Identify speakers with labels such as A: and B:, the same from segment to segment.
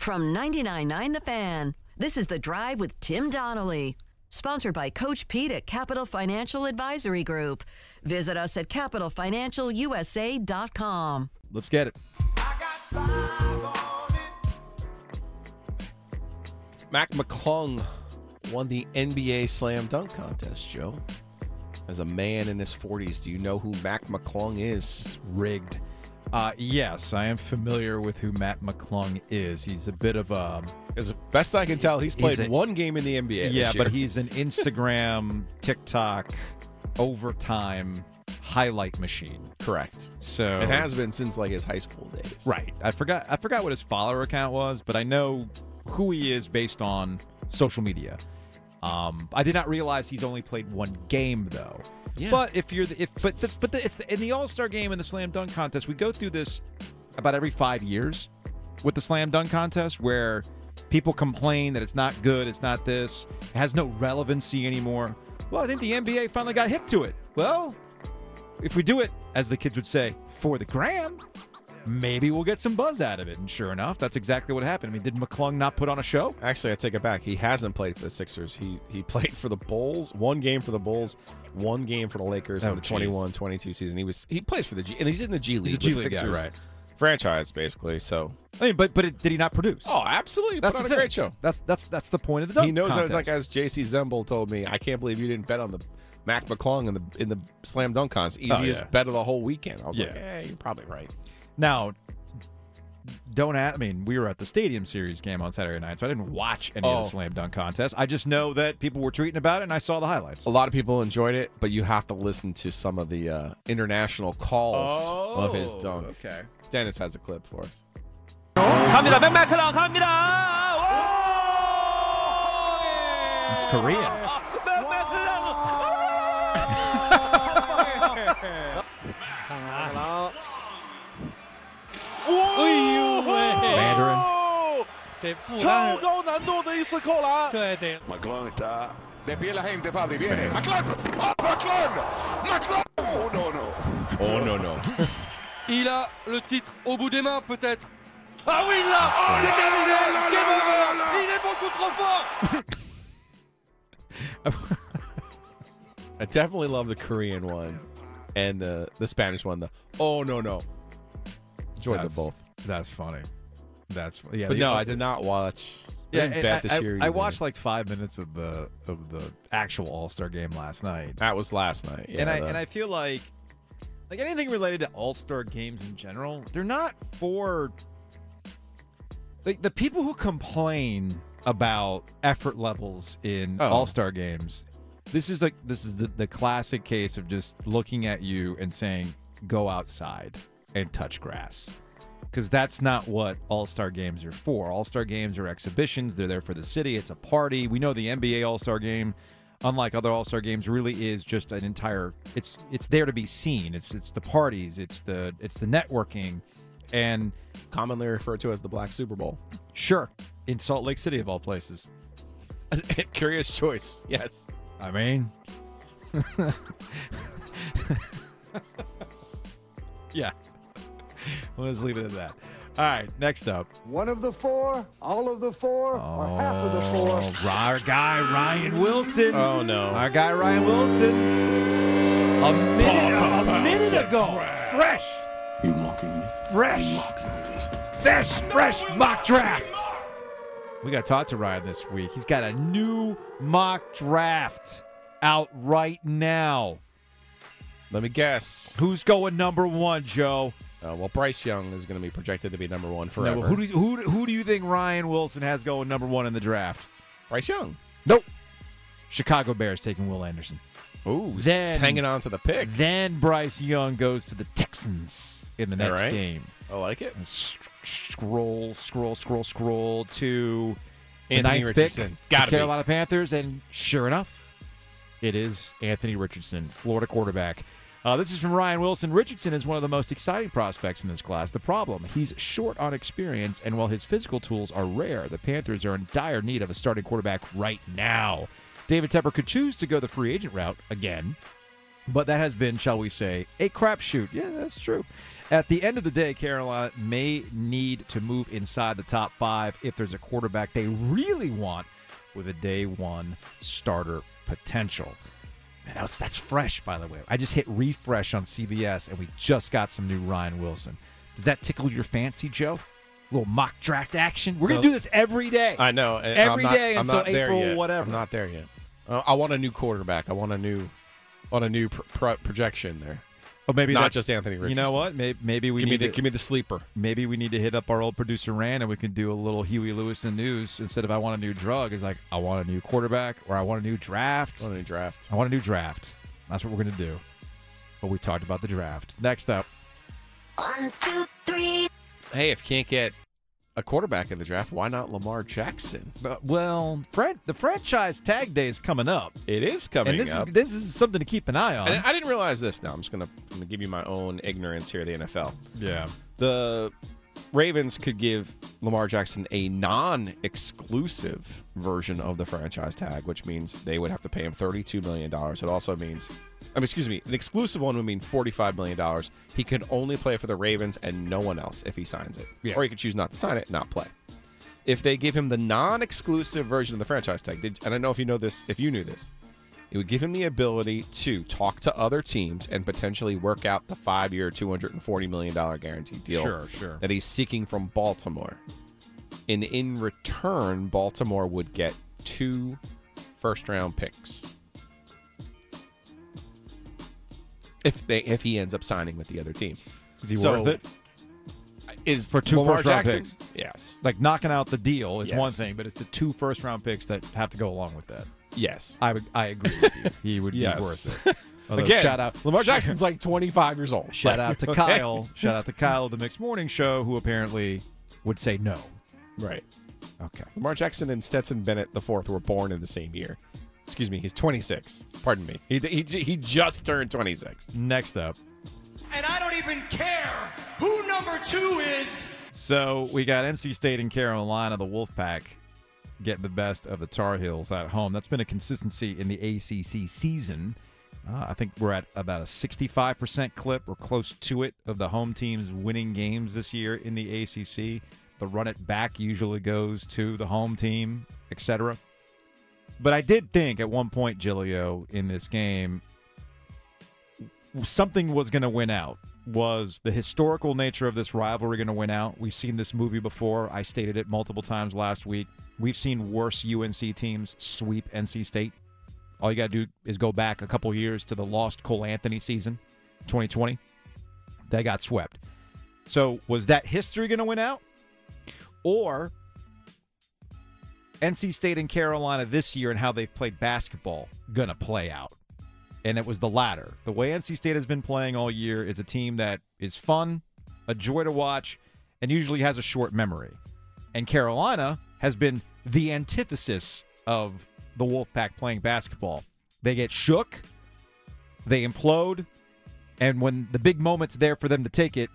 A: From 99.9 The Fan, this is The Drive with Tim Donnelly. Sponsored by Coach Pete at Capital Financial Advisory Group. Visit us at capitalfinancialusa.com.
B: Let's get it.
C: Mac McClung won the NBA Slam Dunk Contest, Joe. As a man in his 40s, do you know who Mac McClung is?
B: It's rigged. Uh, yes, I am familiar with who Mac McClung is. He's a bit of a.
C: As best I can tell, he's played
B: He's a-
C: one game in the NBA.
B: Yeah, but he's an Instagram, TikTok, overtime highlight machine.
C: correct.
B: So
C: It has been since like his high school days.
B: Right. I forgot. I forgot what his follower account was, but I know who he is based on social media. Um, I did not realize he's only played one game though.
C: Yeah.
B: But if you're the, if but the, but the, it's the, in the All Star game and the Slam Dunk contest, we go through this about every five years with the Slam Dunk contest, where people complain that it's not good, it's not this, it has no relevancy anymore. Well, I think the NBA finally got hip to it. Well, if we do it, as the kids would say, for the gram, maybe we'll get some buzz out of it. And sure enough, that's exactly what happened. I mean, did McClung not put on a show?
C: Actually, I take it back. He hasn't played for the Sixers. He he played for the Bulls, one game for the Bulls, one game for the Lakers
B: Oh,
C: in the
B: jeez.
C: 21-22 season. He was he plays for the G and he's in the G League.
B: a G League guy,
C: Sixers
B: right.
C: Franchise basically. So
B: I mean, but but it, did he not produce?
C: oh, absolutely.
B: that's
C: Put
B: the
C: on a great show.
B: That's that's that's the point of the dunk
C: he knows that. Like as J.C. Zemble told me, I can't believe you didn't bet on the Mac McClung in the in the slam dunk contest. Oh, Easiest
B: Oh, yeah.
C: bet of the whole weekend. I was like,
B: Yeah.
C: yeah, you're probably right.
B: Now, don't ask. I mean, we were at the Stadium Series game on Saturday night, so I didn't watch any of
C: Oh.
B: the slam dunk contest. I just know that people were tweeting about it, and I saw the highlights.
C: A lot of people enjoyed it, but you have to listen to some of the uh, international calls of his
B: Oh,
C: dunks.
B: okay.
C: Dennis has a clip for us.
D: 갑니다. 맥마클랑 갑니다.
B: It's Korean.
D: 对，不
E: 超
D: 然
E: 高难度的一次扣篮。
D: 对对，
F: McClung está de pie la gente, Fabi. Viene. McClung. Oh, McClung. McClung. Oh, no, no.
C: Oh no no!
D: il a le titre au bout des mains peut-être. Ah oui, il l'a
B: French.
D: C'est terminé Game over Il est beaucoup trop fort
C: I definitely love the Korean one and the the Spanish one. The oh no no. Enjoyed
B: That's-
C: them both,
B: That's funny. That's yeah.
C: but
B: the-
C: no, I did not watch. I
B: and
C: bet this
B: I,
C: year.
B: I, I watched like five minutes of the of the actual All Star game last night,
C: that was last night. Yeah,
B: and I
C: the-
B: and I feel like like anything related to All Star games in general, they're not for like the people who complain about effort levels in
C: Oh.
B: All Star games. This is like this is the, the classic case of just looking at you and saying, "Go outside and touch grass." Because that's not what All Star games are for. All Star games are exhibitions. They're there for the city. It's a party. We know the NBA All Star game, unlike other All Star games, really is just an entire. It's it's there to be seen. It's it's the parties. It's the it's the networking, and
C: commonly referred to as the Black Super Bowl.
B: sure, in Salt Lake City of all places.
C: Curious choice. Yes.
B: I mean, yeah. We'll just leave it at that. All right, next up.
E: One of the four, all of the four, or half of the four.
B: Oh, Our guy Ryan Wilson.
C: Oh no.
B: Our guy Ryan Wilson. A minute, a minute ago, fresh,
F: You mocking me?
B: fresh,
F: Mocking me.
B: fresh, fresh mock draft. We got to talk to Ryan this week. He's got a new mock draft out right now.
C: Let me guess.
B: Who's going number one, Joe?
C: Uh, well, Bryce Young is going to be projected to be number one forever.
B: No, who, do you, who, who do you think Ryan Wilson has going number one in the draft?
C: Bryce Young.
B: Nope. Chicago Bears taking Will Anderson.
C: Ooh,
B: Then-
C: hanging on to the pick.
B: Then Bryce Young goes to the Texans in the next
C: right.
B: game.
C: I like it.
B: S- scroll, scroll, scroll, scroll to
C: Anthony Richardson.
B: pick,
C: Gotta
B: the
C: be.
B: Carolina Panthers, and sure enough, it is Anthony Richardson, Florida quarterback. Uh, this is from Ryan Wilson. Richardson is one of the most exciting prospects in this class. The problem, he's short on experience, and while his physical tools are rare, the Panthers are in dire need of a starting quarterback right now. David Tepper could choose to go the free agent route again, but that has been, shall we say, a crapshoot. Yeah, that's true. At the end of the day, Carolina may need to move inside the top five if there's a quarterback they really want with a day one starter potential. Man, that's, that's fresh, by the way. I just hit refresh on CBS and we just got some new Ryan Wilson. Does that tickle your fancy, Joe? little mock draft action. We're gonna do this every day.
C: I know.
B: Every
C: not,
B: day until April, whatever.
C: I'm not there yet. Uh, I want a new quarterback. I want a new, want a new pr- pro- projection there.
B: Oh, maybe
C: not just Anthony
B: You know what? Maybe, maybe we
C: give me
B: need
C: the
B: to,
C: give me the sleeper.
B: maybe we need to hit up our old producer Rand and we can do a little Huey Lewis and the news instead of I want a new drug. It's like I want a new quarterback or I want a new draft.
C: I want a new draft.
B: I want a new draft. That's what we're gonna do. But we talked about the draft. Next up,
G: One, two, three.
C: Hey, if you can't get a quarterback in the draft, why not Lamar Jackson?
B: uh, well, fran- the franchise tag day is coming up,
C: It is coming
B: and this
C: up.
B: is this is something to keep an eye on.
C: And I didn't realize this. Now I'm just gonna, I'm gonna give you my own ignorance here. The NFL.
B: yeah,
C: The Ravens could give Lamar Jackson a non-exclusive version of the franchise tag, which means they would have to pay him thirty-two million dollars. It also means, I mean, excuse me, the exclusive one would mean forty-five million dollars. He could only play for the Ravens and no one else if he signs it,
B: Yeah.
C: or he could choose not to sign it, not play. If they give him the non-exclusive version of the franchise tag, did, and I don't know if you know this, if you knew this, it would give him the ability to talk to other teams and potentially work out the hundred and forty million dollar guaranteed deal
B: Sure, sure.
C: that he's seeking from Baltimore. And in return, Baltimore would get two first-round picks if they if he ends up signing with the other team.
B: is he
C: So,
B: worth it?
C: Is
B: For two
C: Lamar
B: first-round
C: Jackson?
B: picks.
C: Yes.
B: Like knocking out the deal is one thing, but it's the two first round picks that have to go along with that.
C: Yes.
B: I would, I agree with you. He would
C: Yes.
B: be worth it. Although,
C: Again,
B: shout out
C: Lamar Jackson's like 25 years old.
B: Shout out to
C: Okay?
B: Kyle. Shout out to Kyle of the Mixed Morning Show, who apparently would say no.
C: Right.
B: Okay.
C: Lamar Jackson and Stetson Bennett the fourth were born in the same year. Excuse me, he's 26. Pardon me. He, he, he just turned 26.
B: Next up.
H: And I don't even care who number two is.
B: So we got NC State and Carolina, the Wolfpack, get the best of the Tar Heels at home. That's been a consistency in the ACC season. Uh, I think we're at about a 65% clip or close to it of the home teams winning games this year in the ACC. The run it back usually goes to the home team, etc. But I did think at one point, Giglio, in this game, something was going to win out. Was the historical nature of this rivalry going to win out? We've seen this movie before. I stated it multiple times last week. We've seen worse UNC teams sweep NC State. All you got to do is go back a couple years to the lost Cole Anthony season, 2020. They got swept. So was that history going to win out? Or NC State and Carolina this year and how they've played basketball going to play out? and it was the latter. The way NC State has been playing all year is a team that is fun, a joy to watch, and usually has a short memory. And Carolina has been the antithesis of the Wolfpack playing basketball. They get shook, they implode, and when the big moment's there for them to take it,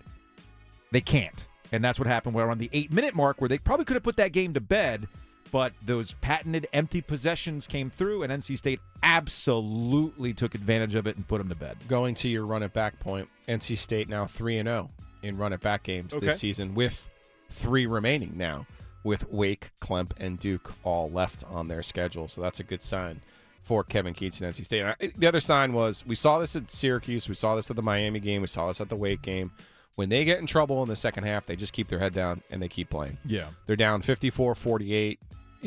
B: they can't. And that's what happened. We're on the eight minute mark where they probably could have put that game to bed, but those patented empty possessions came through, and NC State absolutely took advantage of it and put them to bed.
C: Going to your run it back point, NC State now 3 and 0 in run it back games
B: Okay.
C: this season with 3 remaining now with Wake, Klemp and Duke all left on their schedule. So that's a good sign for Kevin Keatts and NC State. And I- The other sign was we saw this at Syracuse, we saw this at the Miami game, we saw this at the Wake game. When they get in trouble in the second half, they just keep their head down and they keep playing.
B: Yeah.
C: They're down 54-48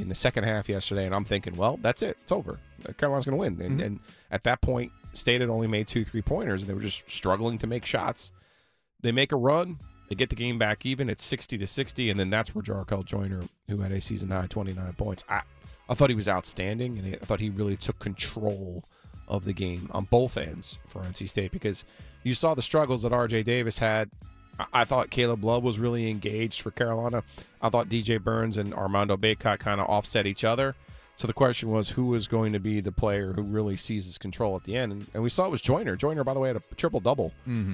C: in the second half yesterday, and I'm thinking, well, that's it. It's over. Carolina's going to win. And, mm-hmm. and at that point, State had only made two three pointers, and they were just struggling to make shots. They make a run. They get the game back even. at 60 to 60, and then that's where Jarkel Joiner, who had a season high 29 points, I, I thought he was outstanding, and I thought he really took control of the game on both ends for NC State because you saw the struggles that RJ Davis had. I, thought Caleb Love was really engaged for Carolina. I thought DJ Burns and Armando Bacot kind of offset each other. So the question was who was going to be the player who really seizes control at the end, and, and we saw it was Joiner. Joiner, by the way, had a triple double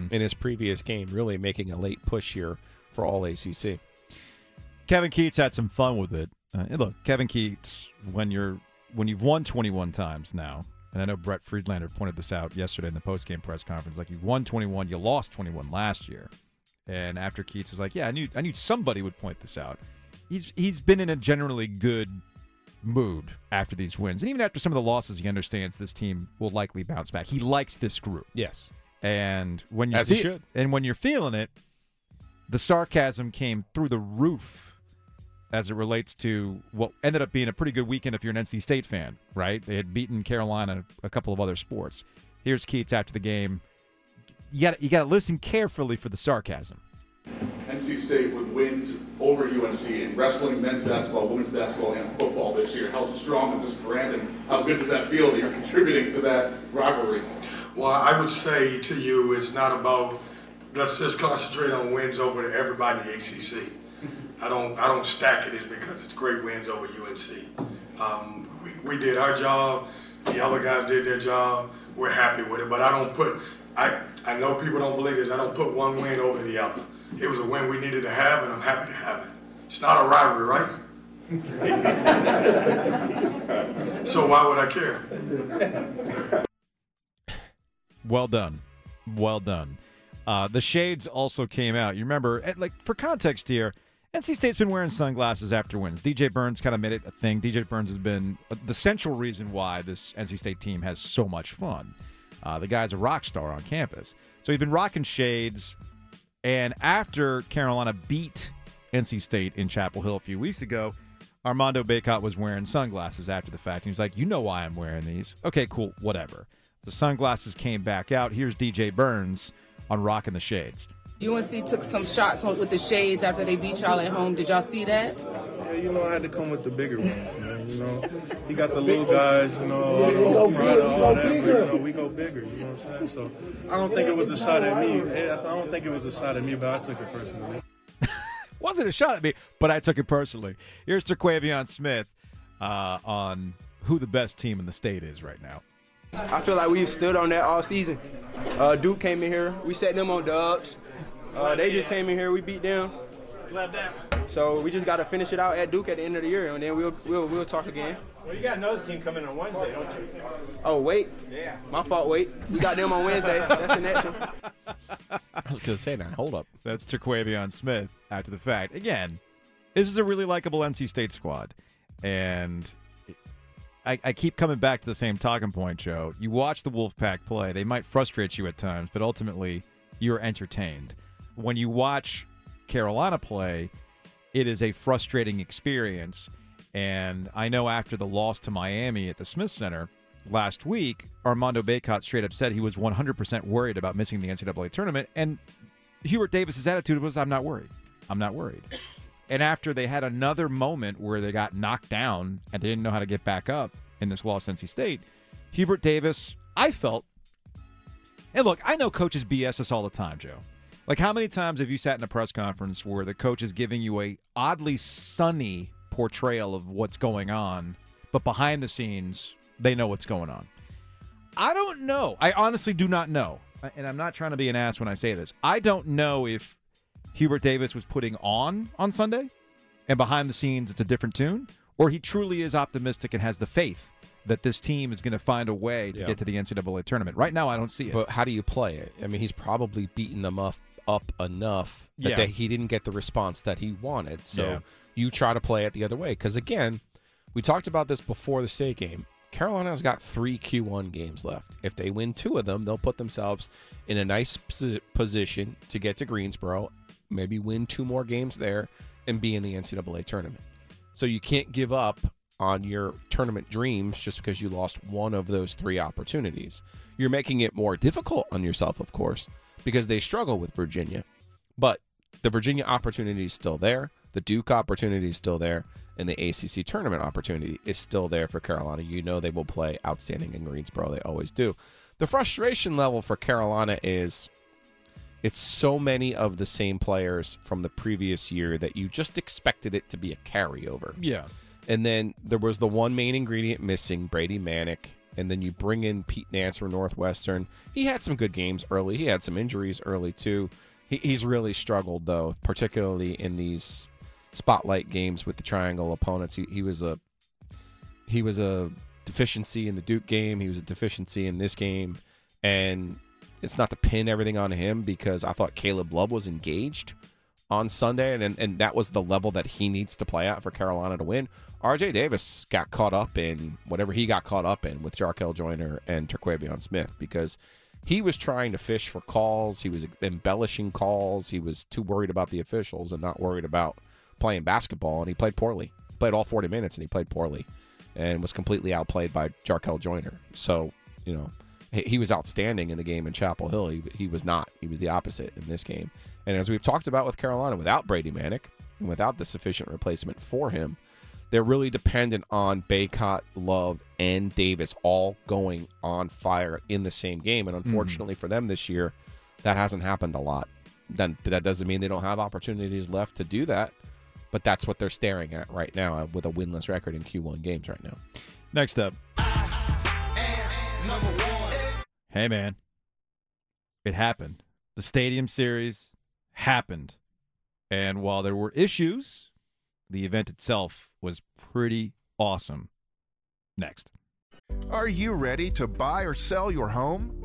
C: in his previous game, really making a late push here for all ACC.
B: Kevin Keatts had some fun with it. Uh, look, Kevin Keatts, when you're when you've won 21 times now, and I know Brett Friedlander pointed this out yesterday in the postgame press conference, like you've won 21, you lost 21 last year. And after Keatts was like, "Yeah, I knew I knew somebody would point this out." He's he's been in a generally good mood after these wins, and even after some of the losses, he understands this team will likely bounce back. He likes this group,
C: Yes.
B: and when you
C: As he should.
B: and when you're feeling it, the sarcasm came through the roof as it relates to what ended up being a pretty good weekend if you're an NC State fan, right? They had beaten Carolina a couple of other sports. Here's Keatts after the game. You got you got to listen carefully for the sarcasm.
I: NC State with wins over UNC in wrestling, men's basketball, women's basketball, and football this year. How strong is this brand, and how good does that feel that you're contributing to that rivalry?
J: Well, I would say to you, it's not about let's just concentrate on wins over to everybody in the ACC. I don't I don't stack. It's because it's great wins over UNC. Um, we, we did our job. The other guys did their job. We're happy with it. But I don't put I I know people don't believe this. I don't put one win over the other. It was a win we needed to have, and I'm happy to have it. It's not a rivalry, right? so why would I care?
B: Well done. Well done. Uh, the shades also came out. You remember, like for context here, NC State's been wearing sunglasses after wins. DJ Burns kind of made it a thing. DJ Burns has been the central reason why this NC State team has so much fun. Uh, the guy's a rock star on campus. So he's been rocking shades. And after Carolina beat NC State in Chapel Hill a few weeks ago, Armando Bacot was wearing sunglasses after the fact. And he was like, You know why I'm wearing these. Okay, cool, whatever. The sunglasses came back out. Here's DJ Burns on Rocking the Shades.
K: UNC took some shots with the shades after they beat y'all at home. Did y'all see that?
L: Yeah, you know, I had to come with the bigger ones, man. You know, he got the little guys, you know, all the Oprah and all that, but, you know, we go bigger, you know what I'm saying? So I don't think it was a shot at me. I don't think it was a shot at me, but I took it personally.
B: Wasn't a shot at me, but I took it personally. Here's Terquavion Smith uh, on who the best team in the state is right now.
M: I feel like we've stood on that all season. Uh, Duke came in here, we set them on dubs. Uh, they just came in here, we beat them. So we just got to finish it out at Duke at the end of the year, and then we'll we'll, we'll talk again.
L: Well, you got another team coming on Wednesday, don't you?
M: Oh wait,
L: Yeah.
M: my fault. Wait, we got them on Wednesday. That's the next one.
C: I was going to say now, hold up.
B: That's Terquavion Smith after the fact. Again, this is a really likable NC State squad. And I, I keep coming back to the same talking point, Joe. You watch the Wolfpack play, they might frustrate you at times, but ultimately you're entertained. When you watch Carolina play, it is a frustrating experience. And I know after the loss to Miami at the Smith Center last week, Armando Bacot straight up said he was 100% worried about missing the NCAA tournament. And Hubert Davis's attitude was, I'm not worried. I'm not worried. And after they had another moment where they got knocked down and they didn't know how to get back up in this loss NC State, Hubert Davis, I felt, and look, I know coaches BS us all the time, Joe. Like, how many times have you sat in a press conference where the coach is giving you a oddly sunny portrayal of what's going on, but behind the scenes, they know what's going on? I don't know. I honestly do not know. And I'm not trying to be an ass when I say this. I don't know if Hubert Davis was putting on on Sunday and behind the scenes it's a different tune, or he truly is optimistic and has the faith that this team is going to find a way to
C: Yeah.
B: get to the NCAA tournament. Right now, I don't see it.
C: But how do you play it? I mean, he's probably beaten them up up enough that
B: Yeah.
C: they, he didn't get the response that he wanted. So
B: Yeah.
C: you try to play it the other way. Because again, we talked about this before the state game. Carolina's got three Q1 games left. If they win two of them, they'll put themselves in a nice position to get to Greensboro, maybe win two more games there, and be in the NCAA tournament. So you can't give up on your tournament dreams just because you lost one of those three opportunities. You're making it more difficult on yourself, of course, because they struggle with Virginia. But the Virginia opportunity is still there, the Duke opportunity is still there, and the ACC tournament opportunity is still there for Carolina. You know they will play outstanding in Greensboro. They always do. The frustration level for Carolina is it's so many of the same players from the previous year that you just expected it to be a carryover.
B: Yeah.
C: And then there was the one main ingredient missing, Brady Manek. And then you bring in Pete Nance from Northwestern. He had some good games early. He had some injuries early too. He, he's really struggled though, particularly in these spotlight games with the triangle opponents. He, he was a he was a deficiency in the Duke game. He was a deficiency in this game, and it's not to pin everything on him because I thought Caleb Love was engaged on Sunday, and, and that was the level that he needs to play at for Carolina to win. RJ Davis got caught up in whatever he got caught up in with Jarkel Joiner and Terquavion Smith because he was trying to fish for calls. He was embellishing calls. He was too worried about the officials and not worried about playing basketball, and he played poorly. Played all 40 minutes, and he played poorly and was completely outplayed by Jarkel Joiner. So, you know, he, he was outstanding in the game in Chapel Hill. He, he was not. He was the opposite in this game. And as we've talked about with Carolina, without Brady Manek and without the sufficient replacement for him, they're really dependent on Bacot, Love, and Davis all going on fire in the same game. And unfortunately for them this year, that hasn't happened a lot. Then that doesn't mean they don't have opportunities left to do that, but that's what they're staring at right now uh, with a winless record in Q1 games right now.
B: Next up. Hey, man. It happened. The Stadium Series happened. And while there were issues, the event itself was pretty awesome. Next.
N: Are you ready to buy or sell your home?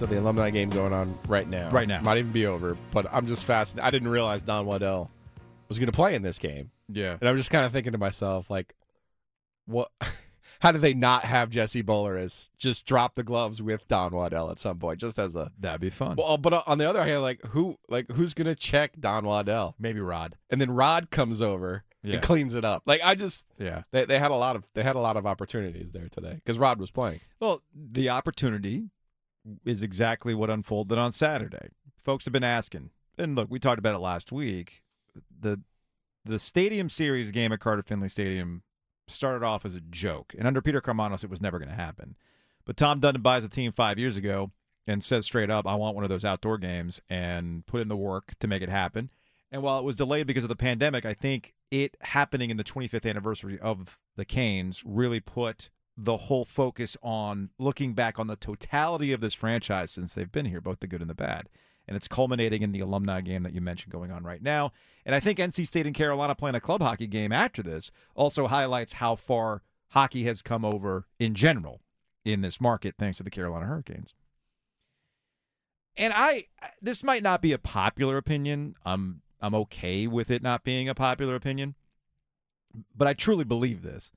C: So the alumni game going on right now.
B: Right now.
C: Might even be over, but I'm just fascinated. I didn't realize Don Waddell was going to play in this game.
B: Yeah.
C: And I'm just kind of thinking to myself, like, what? How did they not have Jesse Boulerice just drop the gloves with Don Waddell at some point, just as a
B: That'd be fun.
C: well? But on the other hand, like who, like who's gonna check Don Waddell?
B: Maybe Rod.
C: And then Rod comes over
B: Yeah.
C: and cleans it up. Like I just,
B: Yeah.
C: they, they had a lot of they had a lot of opportunities there today because Rod was playing.
B: Well, the opportunity is exactly what unfolded on Saturday. Folks have been asking, and look, we talked about it last week. The the Stadium Series game at Carter Finley Stadium started off as a joke, and under Peter Karmanos, it was never going to happen. But Tom Dundon buys a team five years ago and says straight up, "I want one of those outdoor games," and put in the work to make it happen. And while it was delayed because of the pandemic, I think it happening in the 25th anniversary of the Canes really put the whole focus on looking back on the totality of this franchise since they've been here, both the good and the bad. And it's culminating in the alumni game that you mentioned going on right now. And I think NC State and Carolina playing a club hockey game after this also highlights how far hockey has come over in general in this market thanks to the Carolina Hurricanes. And I this might not be a popular opinion. I'm I'm okay with it not being a popular opinion. But I truly believe this.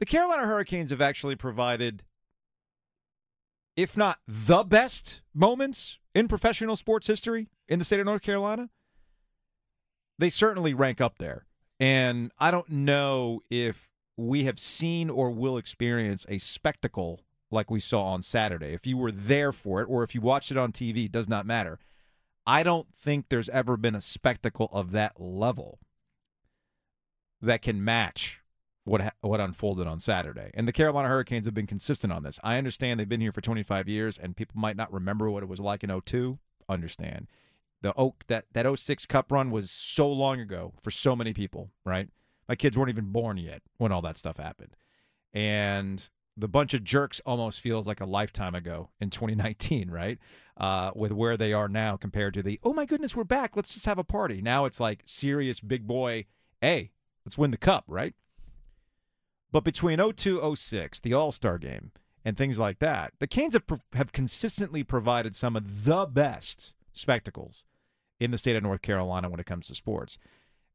B: The Carolina Hurricanes have actually provided if not the best moments in professional sports history in the state of North Carolina. They certainly rank up there. And I don't know if we have seen or will experience a spectacle like we saw on Saturday. If you were there for it or if you watched it on TV, it does not matter. I don't think there's ever been a spectacle of that level that can match what ha- what unfolded on Saturday. And the Carolina Hurricanes have been consistent on this. I understand they've been here for 25 years and people might not remember what it was like in 02. Understand. The Oak that that 06 Cup run was so long ago for so many people, right? My kids weren't even born yet when all that stuff happened. And the bunch of jerks almost feels like a lifetime ago in 2019, right? Uh, with where they are now compared to the, oh my goodness, we're back. Let's just have a party. Now it's like serious big boy, hey, let's win the cup, right? But between 02, 06, the All Star game, and things like that, the Canes have, have consistently provided some of the best spectacles in the state of North Carolina when it comes to sports.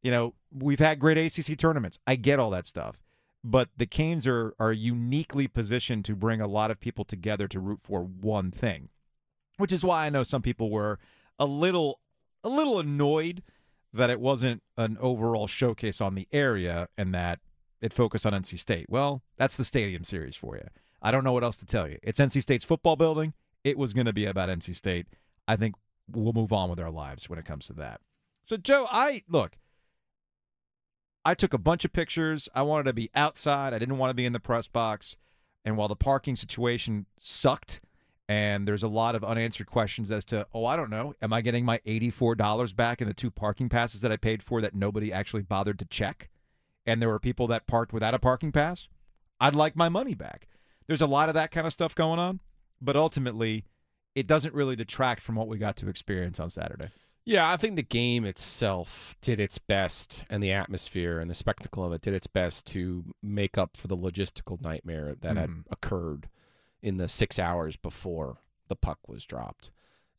B: You know, we've had great ACC tournaments. I get all that stuff. But the Canes are, are uniquely positioned to bring a lot of people together to root for one thing, which is why I know some people were a little a little annoyed that it wasn't an overall showcase on the area and that it focused on NC State. Well, that's the stadium series for you. I don't know what else to tell you. It's NC State's football building. It was going to be about NC State. I think we'll move on with our lives when it comes to that. So, Joe, I look, I took a bunch of pictures. I wanted to be outside. I didn't want to be in the press box. And while the parking situation sucked And there's a lot of unanswered questions as to, oh, I don't know, am I getting my $84 back in the two parking passes that I paid for that nobody actually bothered to check? And there were people that parked without a parking pass? I'd like my money back. There's a lot of that kind of stuff going on, but ultimately, it doesn't really detract from what we got to experience on Saturday.
C: Yeah, I think the game itself did its best, and the atmosphere and the spectacle of it did its best to make up for the logistical nightmare that had
B: Mhm.
C: occurred in the six hours before the puck was dropped.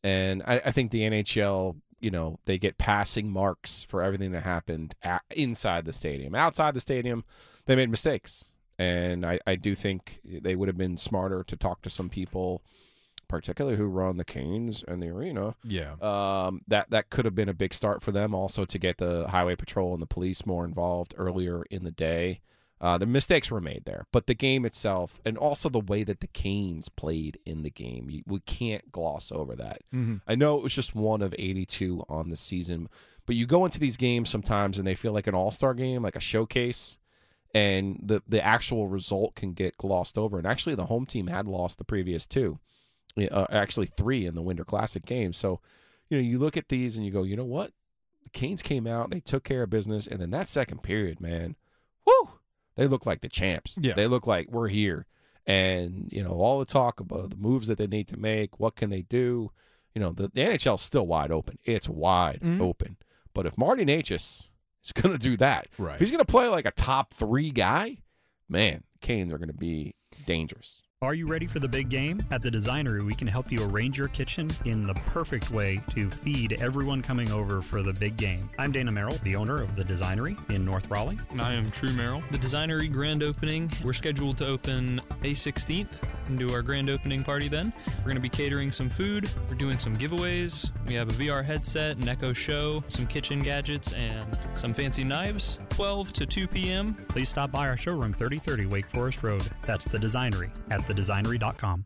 C: And I, I think the NHL, you know, they get passing marks for everything that happened at, inside the stadium. Outside the stadium, they made mistakes. And I, I do think they would have been smarter to talk to some people, particularly who run the Canes and the arena.
B: Yeah.
C: Um, that that could have been a big start for them. Also to get the highway patrol and the police more involved earlier in the day. Uh, the mistakes were made there, but the game itself, and also the way that the Canes played in the game, you, we can't gloss over that.
B: Mhm.
C: I know it was just one of 82 on the season, but you go into these games sometimes and they feel like an all-star game, like a showcase, and the the actual result can get glossed over. And actually, the home team had lost the previous two, uh, actually three in the Winter Classic game. So, you know, you look at these and you go, you know what? The Canes came out, they took care of business, and then that second period, man, whoo, they look like the champs.
B: Yeah.
C: they look like we're here. And you know, all the talk about the moves that they need to make, what can they do? You know, the, the NHL is still wide open. It's wide
B: Mhm.
C: open. But if Marty Necas is going to do that,
B: Right.
C: if he's going to play like a top three guy, man, Canes are going to be dangerous.
O: Are you ready for the big game? At the Designery, we can help you arrange your kitchen in the perfect way to feed everyone coming over for the big game. I'm Dana Merrill, the owner of the Designery in North Raleigh.
P: And I am True Merrill. The Designery grand opening, we're scheduled to open May 16th do our grand opening party then. We're going to be catering some food, we're doing some giveaways. We have a VR headset, an Echo Show, some kitchen gadgets, and some fancy knives. 12 to 2 p.m.
O: Please stop by our showroom 3030 Wake Forest Road. That's the Designery at thedesignery.com.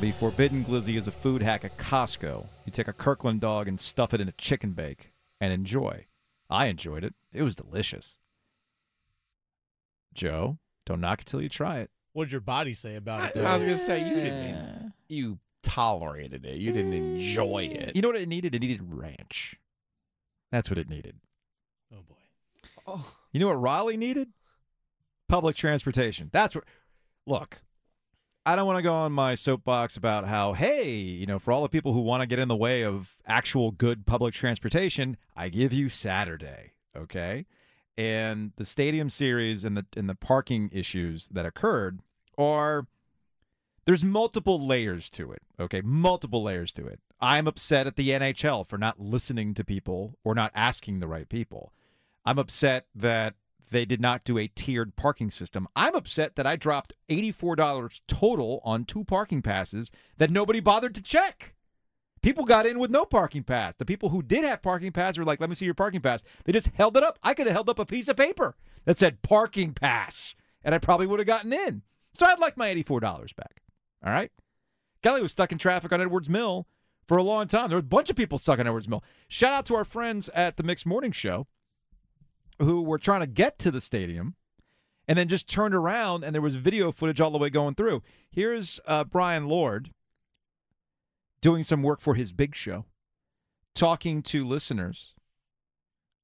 B: The forbidden glizzy is a food hack at Costco. You take a Kirkland dog and stuff it in a chicken bake and enjoy. I enjoyed it. It was delicious. Joe, don't knock it till you try it.
Q: What did your body say about it?
C: I was going to say, you didn't, you tolerated it. You didn't enjoy it.
B: You know what it needed? It needed ranch. That's what it needed.
Q: Oh boy. Oh.
B: You know what Raleigh needed? Public transportation. That's what. Look, I don't want to go on my soapbox about how, hey, you know, for all the people who want to get in the way of actual good public transportation, I give you Saturday, okay? And the stadium series and the and the parking issues that occurred are there's multiple layers to it, okay? Multiple layers to it. I'm upset at the NHL for not listening to people or not asking the right people. I'm upset that they did not do a tiered parking system. I'm upset that I dropped $84 total on two parking passes that nobody bothered to check. People got in with no parking pass. The people who did have parking pass were like, let me see your parking pass. They just held it up. I could have held up a piece of paper that said parking pass, and I probably would have gotten in. So I'd like my $84 back. All right? Kelly was stuck in traffic on Edwards Mill for a long time. There were a bunch of people stuck on Edwards Mill. Shout out to our friends at the Mixed Morning Show who were trying to get to the stadium and then just turned around and there was video footage all the way going through. Here's uh, Brian Lord doing some work for his big show, talking to listeners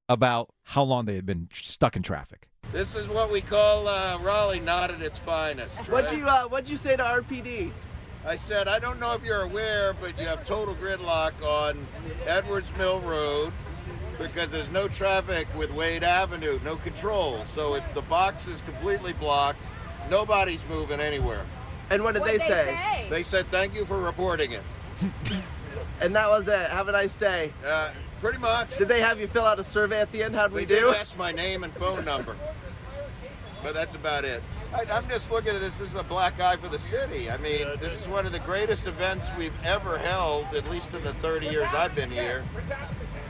B: about how long they had been stuck in traffic.
R: This is what we call uh, Raleigh not at its finest.
S: What'd you uh, What'd you say to RPD?
R: I said, I don't know if you're aware, but you have total gridlock on Edwards Mill Road because there's no traffic with Wade Avenue, no control. So it, the box is completely blocked. Nobody's moving anywhere.
S: And what did
R: What'd
S: they,
R: they
S: say?
R: say? They said, thank you for reporting it.
S: And that was it. Have a nice day.
R: Uh, pretty much.
S: Did they have you fill out a survey at the end? How'd we
R: They
S: do?
R: did ask my name and phone number, but that's about it. I, I'm just looking at this. This is a black eye for the city. I mean, this is one of the greatest events we've ever held, at least in the 30 years I've been here.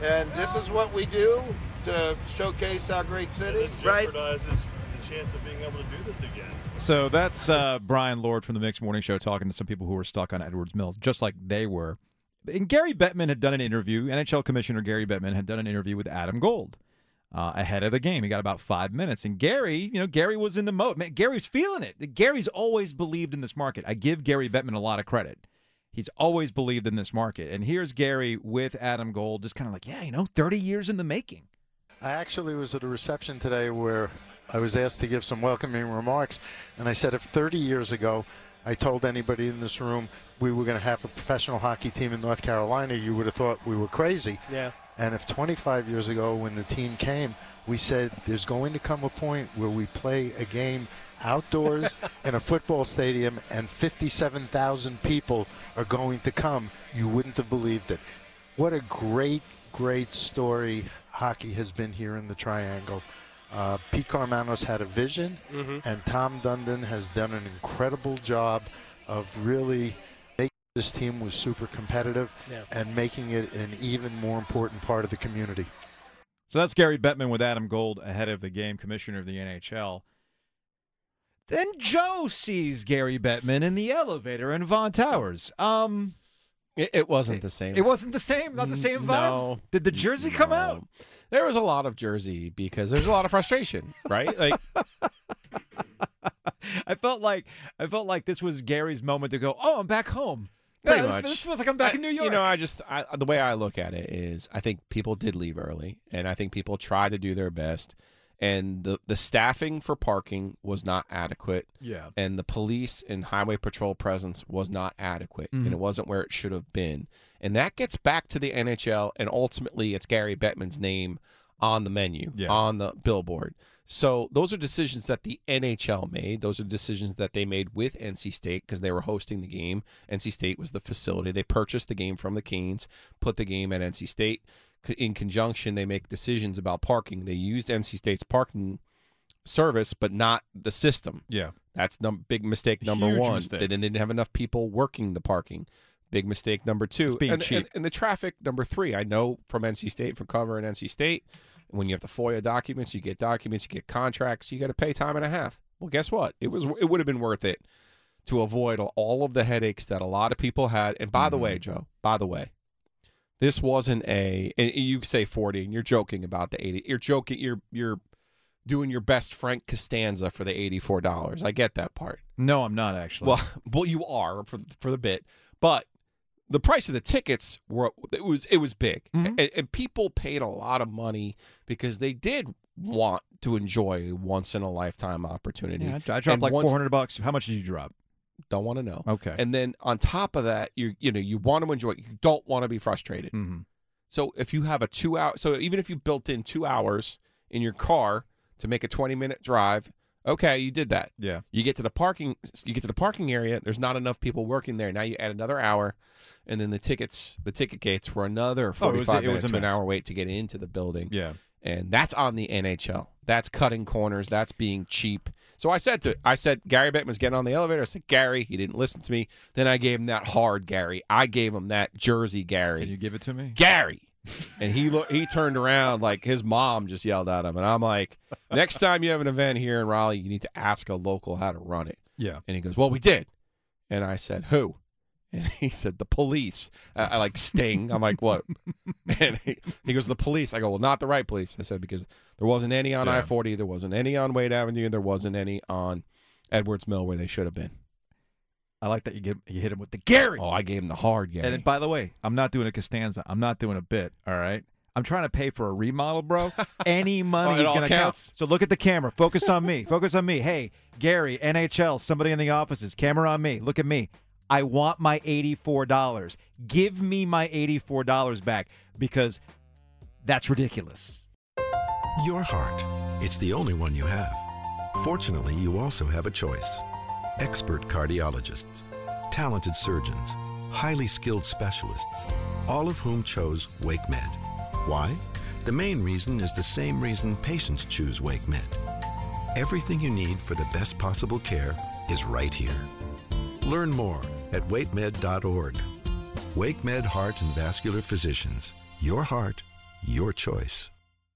R: And this is what we do to showcase our great city,
T: This
R: right?
T: jeopardizes the chance of being able to do this again.
B: So that's uh, Brian Lord from the Mixed Morning Show talking to some people who were stuck on Edwards Mills, just like they were. And Gary Bettman had done an interview. NHL Commissioner Gary Bettman had done an interview with Adam Gold uh, ahead of the game. He got about five minutes, and Gary, you know, Gary was in the mode. Man, Gary's feeling it. Gary's always believed in this market. I give Gary Bettman a lot of credit. He's always believed in this market. And here's Gary with Adam Gold, just kind of like, yeah, you know, 30 years in the making.
U: I actually was at a reception today where I was asked to give some welcoming remarks, and I said if 30 years ago I told anybody in this room we were going to have a professional hockey team in North Carolina, you would have thought we were crazy.
Q: Yeah.
U: And if 25 years ago, when the team came, we said there's going to come a point where we play a game outdoors in a football stadium and 57,000 people are going to come, you wouldn't have believed it. What a great, great story hockey has been here in the Triangle. Uh, Pete Karmanos had a vision,
Q: Mhm.
U: and Tom Dundon has done an incredible job of really making this team was super competitive
Q: Yeah.
U: and making it an even more important part of the community.
B: So that's Gary Bettman with Adam Gold ahead of the game, commissioner of the NHL. Then Joe sees Gary Bettman in the elevator in Vaughn Towers. Um,
C: it, it wasn't the same.
B: It wasn't the same. Not the same vibe.
C: No.
B: Did the jersey come out?
C: There was a lot of jersey because there's a lot of frustration, right? Like
B: I felt like I felt like this was Gary's moment to go. Oh, I'm back home.
C: Pretty
B: Yeah, this,
C: much.
B: this feels like I'm back
C: I-
B: in New York.
C: You know, I just I, the way I look at it is, I think people did leave early, and I think people tried to do their best, and the the staffing for parking was not adequate.
B: Yeah.
C: and the police and highway patrol presence was not adequate,
B: Mhm.
C: and it wasn't where it should have been, and that gets back to the NHL, and ultimately, it's Gary Bettman's name on the menu,
B: Yeah.
C: on the billboard. So those are decisions that the NHL made. Those are decisions that they made with NC State because they were hosting the game. NC State was the facility. They purchased the game from the Canes, put the game at NC State. In conjunction, they make decisions about parking. They used NC State's parking service, but not the system.
B: Yeah.
C: That's num- big mistake number
B: Huge
C: one.
B: mistake.
C: They didn't have enough people working the parking. Big mistake number two.
B: It's being
C: and,
B: cheap.
C: And, and the traffic number three. I know from NC State, from covering NC State, when you have to FOIA documents, you get documents, you get contracts, you got to pay time and a half. Well, guess what? It was it would have been worth it to avoid all of the headaches that a lot of people had. And by the
B: Mm-hmm.
C: way, Joe, by the way, this wasn't a. And you say forty, and you're joking about the eighty. You're joking. You're you're doing your best Frank Costanza for the eighty-four dollars. I get that part.
B: no, I'm not actually.
C: Well, well, you are for for the bit, but the price of the tickets were it was it was big,
B: Mm-hmm.
C: and, and people paid a lot of money because they did want to enjoy a once in a lifetime opportunity.
B: Yeah, I dropped
C: And
B: like
C: once-
B: 400 bucks. How much did you drop?
C: Don't want to know.
B: Okay.
C: And then on top of that, you you know you want to enjoy. it. You don't want to be frustrated.
B: Mm-hmm.
C: So if you have a two hour, so even if you built in two hours in your car to make a twenty minute drive, okay, you did that.
B: Yeah.
C: You get to the parking, you get to the parking area. There's not enough people working there. Now you add another hour, and then the tickets, the ticket gates were another
B: Oh, it was a- it was
C: minutes
B: a
C: to an hour wait to get into the building.
B: Yeah.
C: And that's on the NHL. That's cutting corners. That's being cheap. So I said to I said Gary Bettman was getting on the elevator. I said Gary, he didn't listen to me. Then I gave him that hard Gary. I gave him that Jersey Gary.
B: Can you give it to me?
C: Gary. And he look, he turned around like his mom just yelled at him, and I'm like, next time you have an event here in Raleigh, you need to ask a local how to run it.
B: Yeah.
C: And he goes, well, we did. And I said, who? And he said, the police. I, I like sting. I'm like, what? And he, he goes, the police. I go, well, not the right police. I said, because there wasn't any on
B: Yeah.
C: I 40, there wasn't any on Wade Avenue, and there wasn't any on Edwards Mill where they should have been.
B: I like that you get you hit him with the Gary.
C: Oh, I gave him the hard Gary.
B: And then, by the way, I'm not doing a Costanza. I'm not doing a bit. All right. I'm trying to pay for a remodel, bro. Any money
C: Oh,
B: is going to count. So look at the camera. Focus on me. Focus on me. Hey, Gary, NHL, somebody in the offices, camera on me. Look at me. I want my $84. Give me my $84 back because that's ridiculous.
V: Your heart. It's the only one you have. Fortunately, you also have a choice. Expert cardiologists, talented surgeons, highly skilled specialists, all of whom chose WakeMed. Why? The main reason is the same reason patients choose WakeMed. Everything you need for the best possible care is right here. Learn more at wakemed.org. WakeMed Heart and Vascular Physicians. Your heart, your choice.